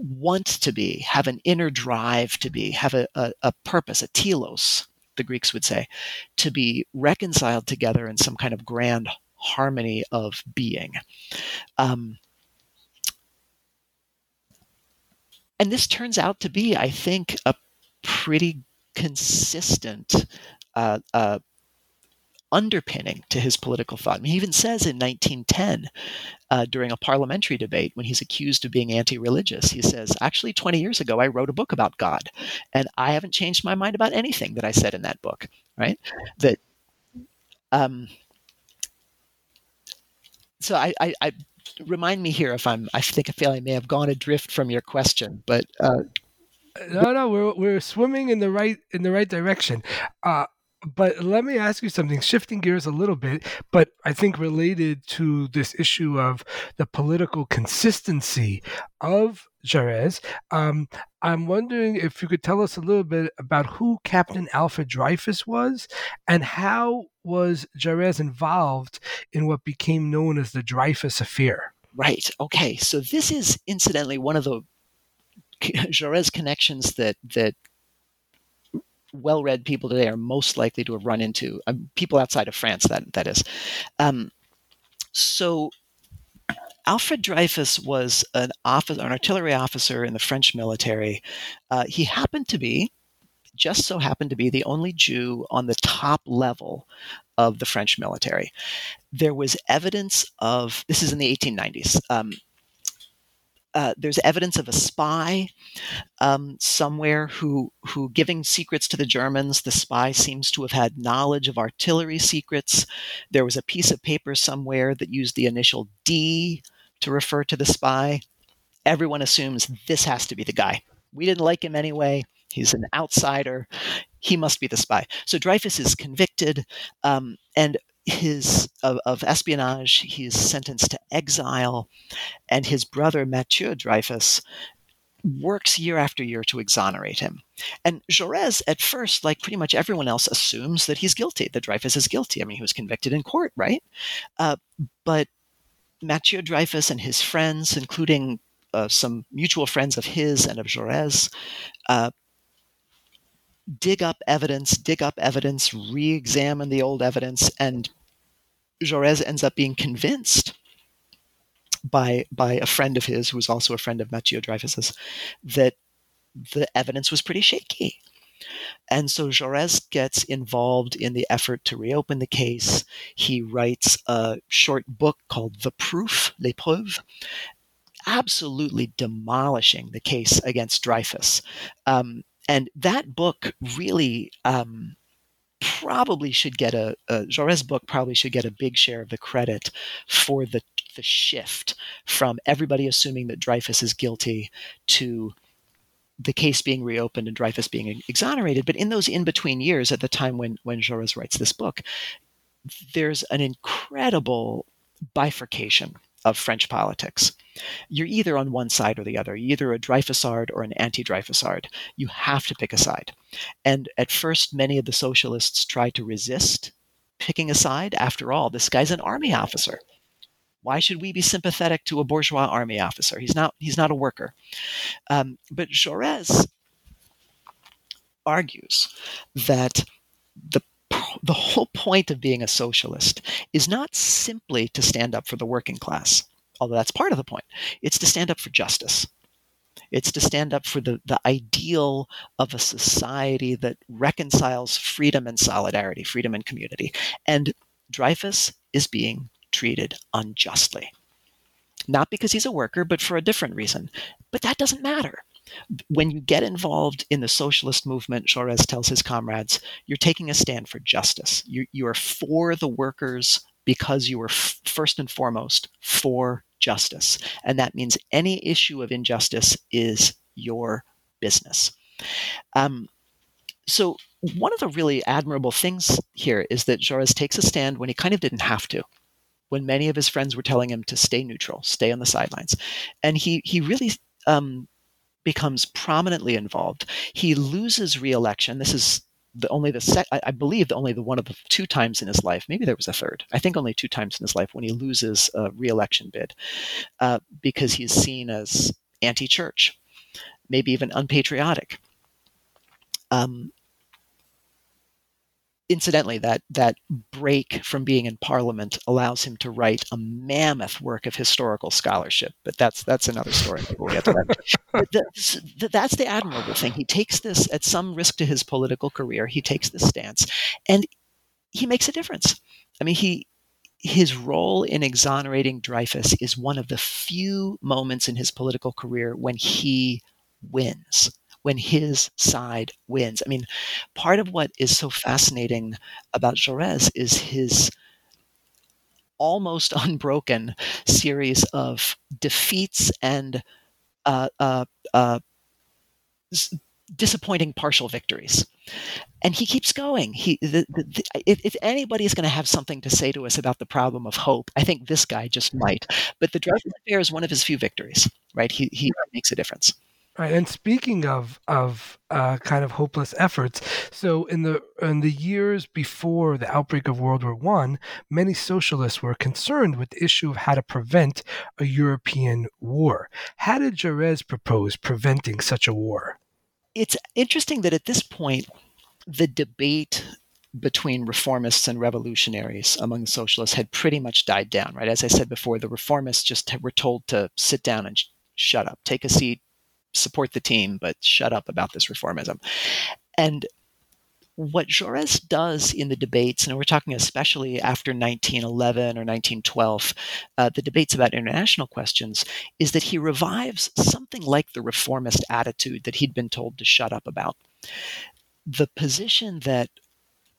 want to be, have an inner drive to be, have a, a, a purpose, a telos, the Greeks would say, to be reconciled together in some kind of grand harmony of being. Um, and this turns out to be, I think, a pretty consistent uh, uh, underpinning to his political thought. I mean, he even says in 1910, uh, during a parliamentary debate, when he's accused of being anti religious, he says, Actually, 20 years ago, I wrote a book about God, and I haven't changed my mind about anything that I said in that book, right? That, um, so I, I, I remind me here if I'm, I think I feel I may have gone adrift from your question, but, uh, no, no, we're we're swimming in the right in the right direction. Uh, but let me ask you something, shifting gears a little bit, but I think related to this issue of the political consistency of Jaurès Um, I'm wondering if you could tell us a little bit about who Captain Alfred Dreyfus was and how was Jaurès involved in what became known as the Dreyfus Affair? Right. Okay. So this is incidentally one of the <laughs> Jaurès connections that that well-read people today are most likely to have run into um, people outside of France. That that is. Um, so Alfred Dreyfus was an officer, an artillery officer in the French military. Uh, he happened to be, just so happened to be, the only Jew on the top level of the French military. There was evidence of this is in the 1890s. Um, uh, there's evidence of a spy um, somewhere who who giving secrets to the Germans. The spy seems to have had knowledge of artillery secrets. There was a piece of paper somewhere that used the initial D to refer to the spy. Everyone assumes this has to be the guy. We didn't like him anyway. He's an outsider. He must be the spy. So Dreyfus is convicted, um, and his of, of, espionage. He's sentenced to exile, and his brother Mathieu Dreyfus works year after year to exonerate him. And Jaurès, at first, like pretty much everyone else, assumes that he's guilty. That Dreyfus is guilty. I mean, he was convicted in court, right? Uh, but Mathieu Dreyfus and his friends, including uh, some mutual friends of his and of Jaurès, uh, dig up evidence, dig up evidence, re examine the old evidence, and Jaurès ends up being convinced by, by a friend of his, who was also a friend of Mathieu Dreyfus's, that the evidence was pretty shaky. And so Jaurès gets involved in the effort to reopen the case. He writes a short book called The Proof, Les Preuves, absolutely demolishing the case against Dreyfus. Um, and that book really um, probably should get a, a Jaurès book probably should get a big share of the credit for the the shift from everybody assuming that Dreyfus is guilty to the case being reopened and Dreyfus being exonerated. But in those in between years, at the time when when Jaurès writes this book, there's an incredible bifurcation of French politics. You're either on one side or the other, You're either a Dreyfusard or an anti Dreyfusard. You have to pick a side. And at first, many of the socialists tried to resist picking a side. After all, this guy's an army officer. Why should we be sympathetic to a bourgeois army officer? He's not. He's not a worker. Um, but Jaurès argues that the the whole point of being a socialist is not simply to stand up for the working class, although that's part of the point. It's to stand up for justice. It's to stand up for the, the ideal of a society that reconciles freedom and solidarity, freedom and community. And Dreyfus is being treated unjustly. Not because he's a worker, but for a different reason. But that doesn't matter when you get involved in the socialist movement, Jaurès tells his comrades, you're taking a stand for justice. You, you are for the workers because you are f- first and foremost for justice. And that means any issue of injustice is your business. Um, so, one of the really admirable things here is that Jaurès takes a stand when he kind of didn't have to when many of his friends were telling him to stay neutral, stay on the sidelines. And he he really um, becomes prominently involved. He loses re-election. This is the only the sec- I, I believe the only the one of the two times in his life. Maybe there was a third. I think only two times in his life when he loses a re-election bid uh, because he's seen as anti-church, maybe even unpatriotic. Um, incidentally, that that break from being in Parliament allows him to write a mammoth work of historical scholarship. But that's that's another story. We'll get to that. the, that's the admirable thing. He takes this at some risk to his political career. He takes this stance, and he makes a difference. I mean, he his role in exonerating Dreyfus is one of the few moments in his political career when he wins when his side wins. I mean, part of what is so fascinating about Jaurès is his almost <laughs> unbroken series of defeats and uh, uh, uh, disappointing partial victories. And he keeps going. He, the, the, the, if, if anybody is going to have something to say to us about the problem of hope, I think this guy just might. But the Dreyfus Affair is one of his few victories, right? He, he makes a difference. Right, and speaking of of uh, kind of hopeless efforts, so in the in the years before the outbreak of World War One, many socialists were concerned with the issue of how to prevent a European war. How did Jaurès propose preventing such a war? It's interesting that at this point, the debate between reformists and revolutionaries among the socialists had pretty much died down. Right, as I said before, the reformists just were told to sit down and sh- shut up, take a seat, support the team, but shut up about this reformism. And what Jaurès does in the debates, and we're talking especially after 1911 or 1912, uh, the debates about international questions, is that he revives something like the reformist attitude that he'd been told to shut up about. The position that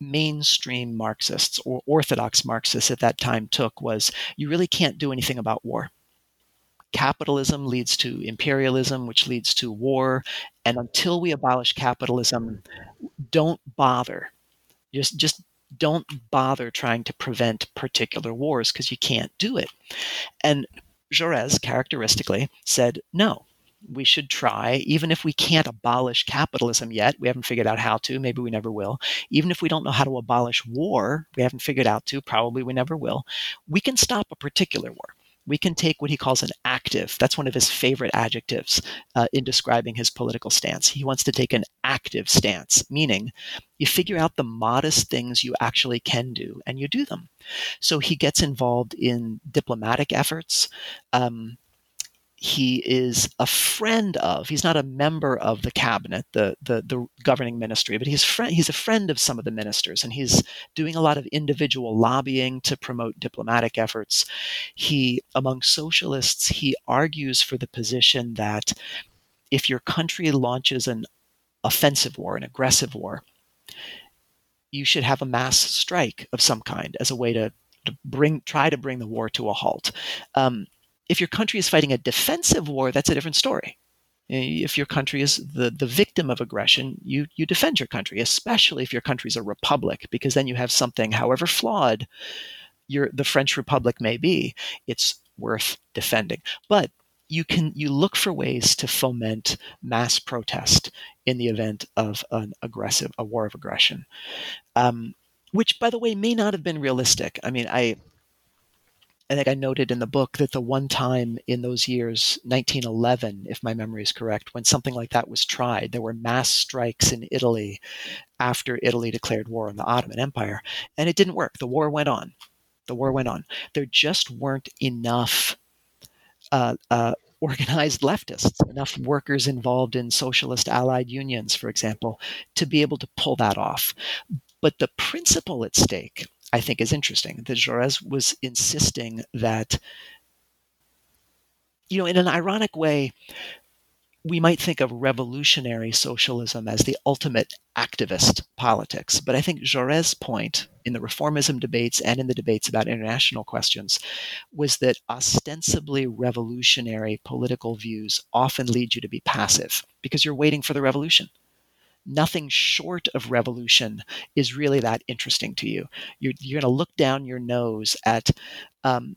mainstream Marxists or orthodox Marxists at that time took was you really can't do anything about war capitalism leads to imperialism, which leads to war. And until we abolish capitalism, don't bother. Just, just don't bother trying to prevent particular wars because you can't do it. And Jaurès characteristically said, no, we should try, even if we can't abolish capitalism yet, we haven't figured out how to, maybe we never will. Even if we don't know how to abolish war, we haven't figured out to, probably we never will. We can stop a particular war we can take what he calls an active. That's one of his favorite adjectives uh, in describing his political stance. He wants to take an active stance, meaning you figure out the modest things you actually can do and you do them. So he gets involved in diplomatic efforts. Um, he is a friend of. He's not a member of the cabinet the the, the governing ministry but he's friend he's a friend of some of the ministers and he's doing a lot of individual lobbying to promote diplomatic efforts. He among socialists he argues for the position that if your country launches an offensive war an aggressive war you should have a mass strike of some kind as a way to, to bring try to bring the war to a halt. Um, if your country is fighting a defensive war, that's a different story. If your country is the, the victim of aggression, you, you defend your country, especially if your country is a republic, because then you have something, however flawed your, the French Republic may be, it's worth defending. But you can you look for ways to foment mass protest in the event of an aggressive a war of aggression um, which by the way may not have been realistic i mean i I think I noted in the book that the one time in those years, 1911, if my memory is correct, when something like that was tried, there were mass strikes in Italy after Italy declared war on the Ottoman Empire, and it didn't work. The war went on. The war went on. There just weren't enough uh, uh, organized leftists, enough workers involved in socialist allied unions, for example, to be able to pull that off. But the principle at stake, I think, is interesting. That Jaurès was insisting that, you know, in an ironic way, we might think of revolutionary socialism as the ultimate activist politics. But I think Jaurès' point in the reformism debates and in the debates about international questions was that ostensibly revolutionary political views often lead you to be passive because you're waiting for the revolution. Nothing short of revolution is really that interesting to you. You're, you're going to look down your nose at um,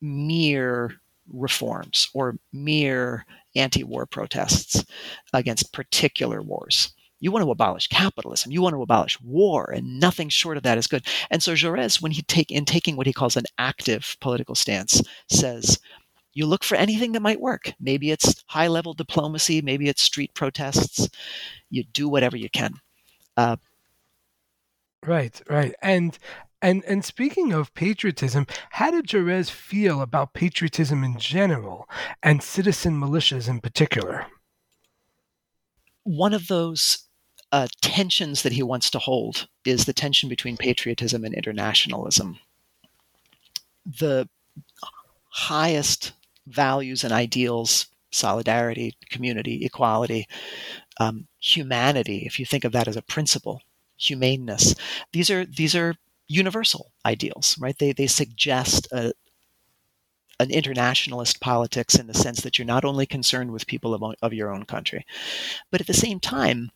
mere reforms or mere anti war protests against particular wars. You want to abolish capitalism. You want to abolish war, and nothing short of that is good. And so Jaurès, when he take in taking what he calls an active political stance, says you look for anything that might work. Maybe it's high level diplomacy, maybe it's street protests. You do whatever you can. Uh, right, right, and and and speaking of patriotism, how did Jaurès feel about patriotism in general and citizen militias in particular? One of those uh, tensions that he wants to hold is the tension between patriotism and internationalism. The highest values and ideals solidarity, community, equality, um, humanity, if you think of that as a principle, humaneness. These are these are universal ideals, right? They, they suggest a, an internationalist politics in the sense that you're not only concerned with people of, of your own country, but at the same time,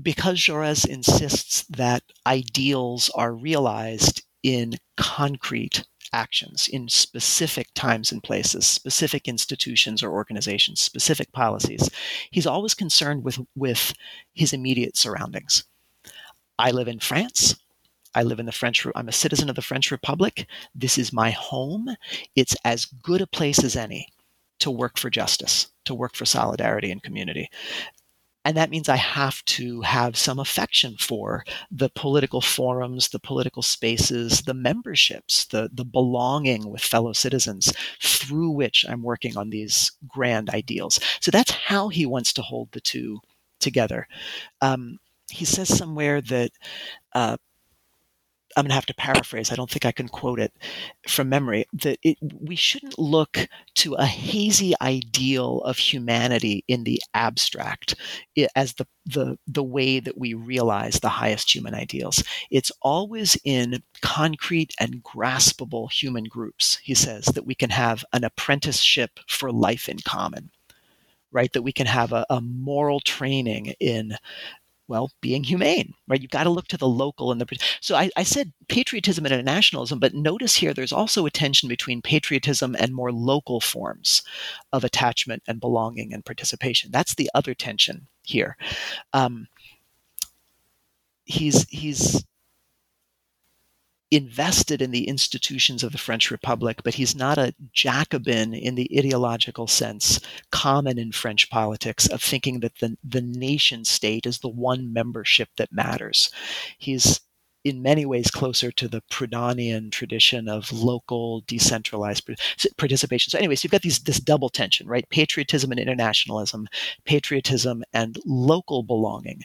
because Jaurès insists that ideals are realized in concrete actions, in specific times and places, specific institutions or organizations, specific policies, he's always concerned with, with his immediate surroundings. I live in France. I live in the French, I'm a citizen of the French Republic. This is my home. It's as good a place as any to work for justice, to work for solidarity and community. And that means I have to have some affection for the political forums, the political spaces, the memberships, the, the belonging with fellow citizens through which I'm working on these grand ideals. So that's how he wants to hold the two together. Um, he says somewhere that uh, I'm going to have to paraphrase. I don't think I can quote it from memory. That it, we shouldn't look to a hazy ideal of humanity in the abstract as the, the, the way that we realize the highest human ideals. It's always in concrete and graspable human groups, he says, that we can have an apprenticeship for life in common right? That we can have a, a, moral training in well, being humane, right? You've got to look to the local and the. So I, I, said patriotism and nationalism, but notice here there's also a tension between patriotism and more local forms of attachment and belonging and participation. That's the other tension here. Um, he's he's invested in the institutions of the French Republic, but he's not a Jacobin in the ideological sense common in French politics of thinking that the, the nation state is the one membership that matters. He's in many ways closer to the Proudhonian tradition of local decentralized participation. So, anyways, you've got these this double tension, right? Patriotism and internationalism, patriotism and local belonging,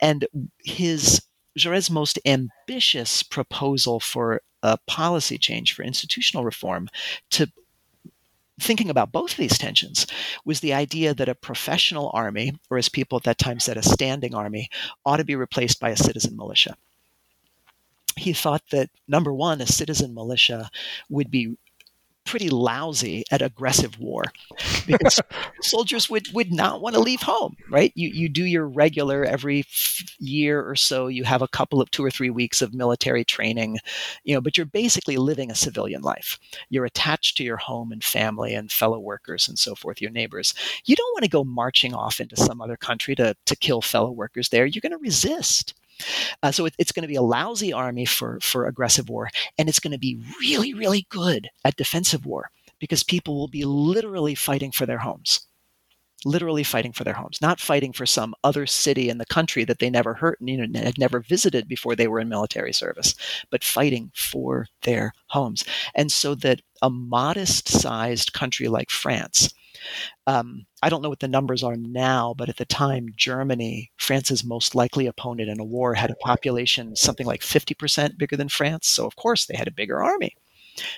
and his Jaurès' most ambitious proposal for a policy change for institutional reform to thinking about both of these tensions was the idea that a professional army, or as people at that time said, a standing army, ought to be replaced by a citizen militia. He thought that number one, a citizen militia would be pretty lousy at aggressive war <laughs> because <laughs> soldiers would, would not want to leave home, right? You, you do your regular every year or so, you have a couple of two or three weeks of military training, you know, but you're basically living a civilian life. You're attached to your home and family and fellow workers and so forth, your neighbors. You don't want to go marching off into some other country to, to kill fellow workers there. You're going to resist. Uh, so it, it's going to be a lousy army for, for aggressive war, and it's going to be really, really good at defensive war because people will be literally fighting for their homes. Literally fighting for their homes, not fighting for some other city in the country that they never heard, you know, had never visited before they were in military service, but fighting for their homes. And so that a modest sized country like France um, I don't know what the numbers are now, but at the time, Germany, France's most likely opponent in a war, had a population something like 50% bigger than France. So, of course, they had a bigger army.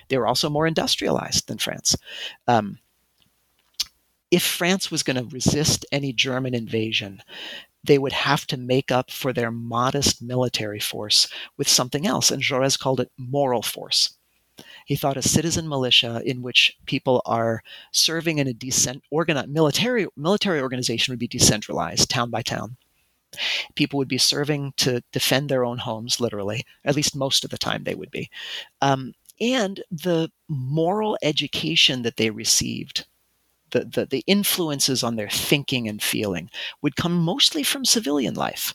They were also more industrialized than France. Um, if France was going to resist any German invasion, they would have to make up for their modest military force with something else. And Jaurès called it moral force. He thought a citizen militia in which people are serving in a decent military military organization would be decentralized, town by town. People would be serving to defend their own homes, literally. At least most of the time, they would be. Um, and the moral education that they received the, the, the, influences on their thinking and feeling would come mostly from civilian life.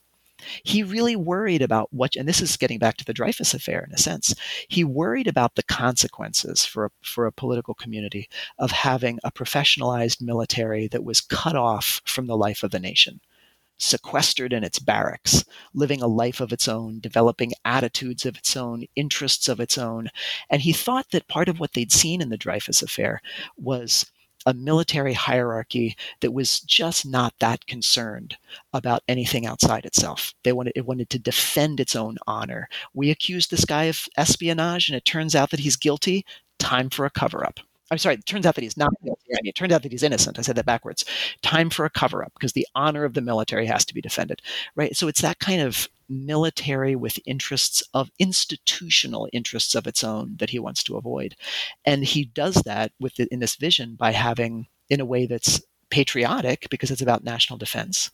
He really worried about what, and this is getting back to the Dreyfus affair in a sense. He worried about the consequences for a, for a political community of having a professionalized military that was cut off from the life of the nation sequestered in its barracks, living a life of its own, developing attitudes of its own, interests of its own. And he thought that part of what they'd seen in the Dreyfus affair was a military hierarchy that was just not that concerned about anything outside itself. They wanted it wanted to defend its own honor. We accused this guy of espionage, and it turns out that he's guilty. Time for a cover up. I'm sorry, it turns out that he's not guilty. I mean, it turns out that he's innocent. I said that backwards. Time for a cover up because the honor of the military has to be defended, right? So it's that kind of military with interests of institutional interests of its own that he wants to avoid. And he does that with the, in this vision by having in a way that's patriotic because it's about national defense.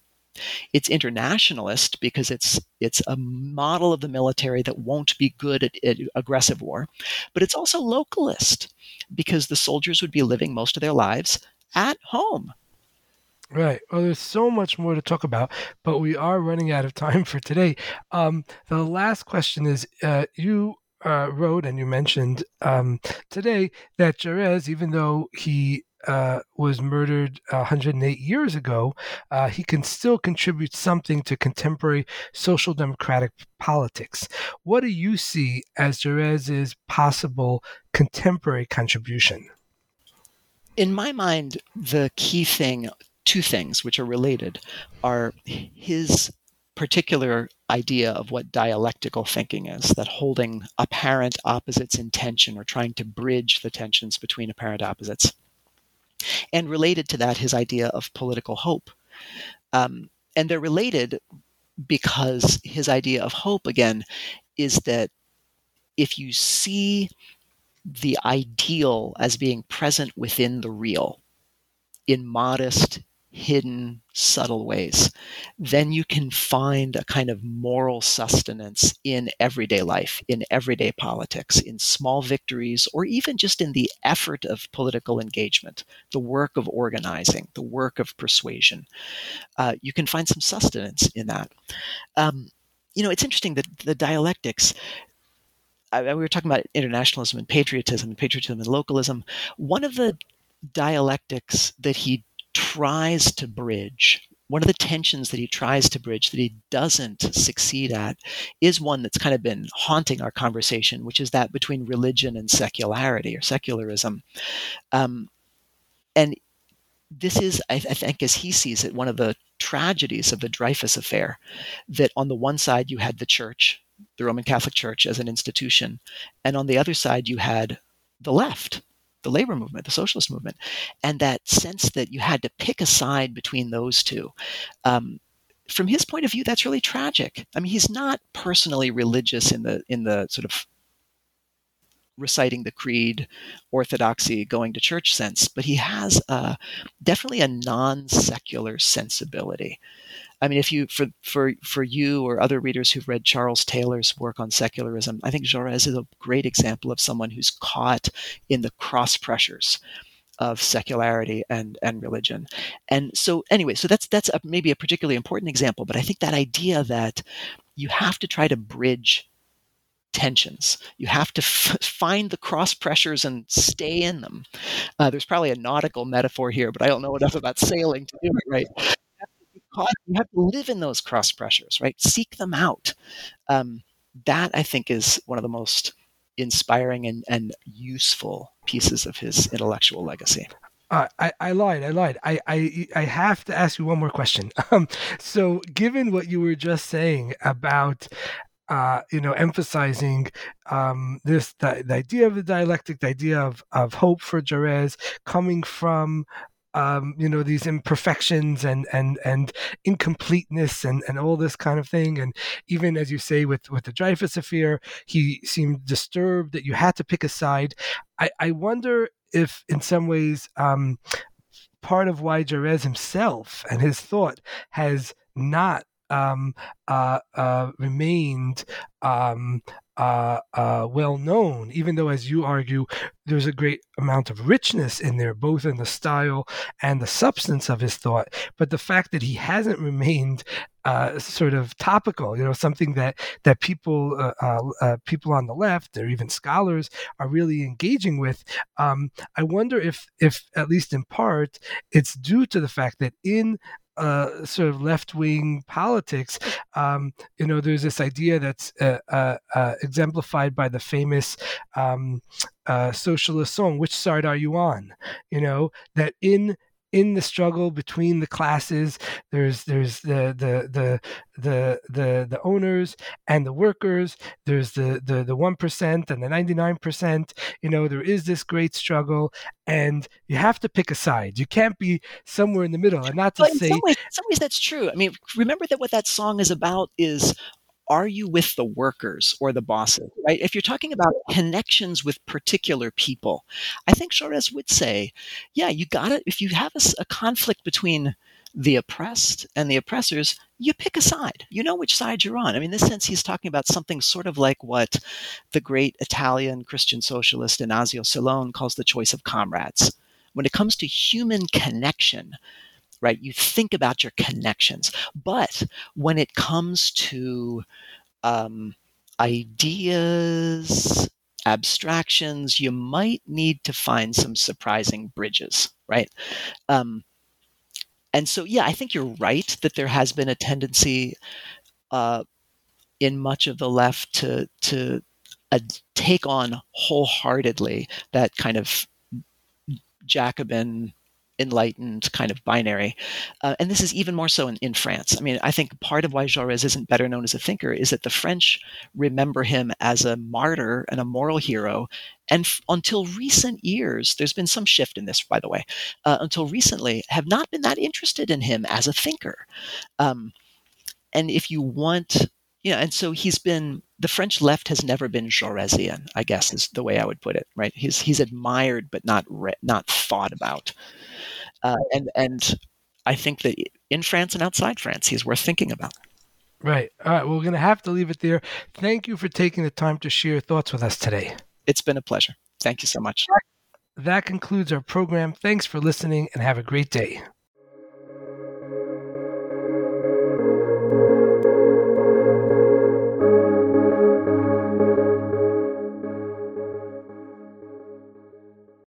It's internationalist because it's it's a model of the military that won't be good at, at aggressive war, but it's also localist because the soldiers would be living most of their lives at home Right. Well, there's so much more to talk about, but we are running out of time for today. Um, the last question is uh, you uh, wrote and you mentioned um, today that Jaurès, even though he uh, was murdered 108 years ago, uh, he can still contribute something to contemporary social democratic politics. What do you see as Jaurès's possible contemporary contribution? In my mind, the key thing two things which are related are his particular idea of what dialectical thinking is that holding apparent opposites in tension or trying to bridge the tensions between apparent opposites. And related to that, his idea of political hope. Um, and they're related because his idea of hope, again, is that if you see the ideal as being present within the real in modest hidden, subtle ways, then you can find a kind of moral sustenance in everyday life, in everyday politics, in small victories, or even just in the effort of political engagement, the work of organizing, the work of persuasion. Uh, you can find some sustenance in that. Um, you know, it's interesting that the dialectics. We were talking about internationalism and patriotism and patriotism and localism. One of the dialectics that he tries to bridge one of the tensions that he tries to bridge that he doesn't succeed at is one that's kind of been haunting our conversation, which is that between religion and secularity or secularism. Um, and this is, I, I, think, as he sees it, one of the tragedies of the Dreyfus affair that on the one side you had the church, the Roman Catholic Church as an institution, and on the other side you had the left the labor movement, the socialist movement, and that sense that you had to pick a side between those two. Um, from his point of view, that's really tragic. I mean, he's not personally religious in the in the sort of reciting the creed, orthodoxy, going to church sense, but he has uh, definitely a non secular sensibility. I mean, if you for for for you or other readers who've read Charles Taylor's work on secularism, I think Jaurès is a great example of someone who's caught in the cross pressures of secularity and and religion. And so anyway, so that's that's a, maybe a particularly important example, but I think that idea that you have to try to bridge tensions. You have to f- find the cross pressures and stay in them. Uh, there's probably a nautical metaphor here, but I don't know enough about sailing to do it right. You have to live in those cross pressures, right? Seek them out. Um, that I think is one of the most inspiring and, and useful pieces of his intellectual legacy. Uh, I, I lied. I lied. I, I, I have to ask you one more question. <laughs> Um, so, given what you were just saying about, uh, you know, emphasizing um, this the, the idea of the dialectic, the idea of, of hope for Jaurès coming from um, you know these imperfections and and and incompleteness and and all this kind of thing. And even as you say with with the Dreyfus affair he seemed disturbed that you had to pick a side. I, I wonder if in some ways um, part of why Jaurès himself and his thought has not um, uh, uh, remained um, uh, uh, well known, even though, as you argue, there's a great amount of richness in there, both in the style and the substance of his thought. But the fact that he hasn't remained uh, sort of topical, you know, something that that people uh, people on the left or even scholars are really engaging with. Um, I wonder if, if at least in part, it's due to the fact that in uh, sort of left wing politics, um, you know, there's this idea that's uh, uh, uh exemplified by the famous um, uh, socialist song, Which Side Are You On? You know, that in in the struggle between the classes there's there's the the the the the, the owners and the workers there's the the the 1% and the 99% you know there is this great struggle and you have to pick a side. You can't be somewhere in the middle and not to well, say in some ways, some ways that's true. I mean remember that what that song is about is are you with the workers or the bosses right? If you're talking about connections with particular people i think Jaurès would say yeah you got it. If you have a, a, conflict between the oppressed and the oppressors you pick a side. You know which side you're on. I mean in this sense he's talking about something sort of like what the great italian christian socialist Ignazio Silone calls the choice of comrades. When it comes to human connection right? You think about your connections. But when it comes to um, ideas, abstractions, you might need to find some surprising bridges, right? Um, and so, yeah, I think you're right that there has been a tendency uh, in much of the left to to uh, take on wholeheartedly that kind of Jacobin enlightened kind of binary. Uh, and this is even more so in, in France. I mean, I think part of why Jaurès isn't better known as a thinker is that the French remember him as a martyr and a moral hero. And f- until recent years, there's been some shift in this, by the way, uh, until recently, have not been that interested in him as a thinker. Um, and if you want you know, and so he's been the French left has never been Jaurèsian, I guess is the way I would put it. Right? He's he's admired but not re- not thought about. Uh, and and I think that in France and outside France, he's worth thinking about. Right. All right. Well, we're going to have to leave it there. Thank you for taking the time to share your thoughts with us today. It's been a pleasure. Thank you so much. That concludes our program. Thanks for listening and have a great day.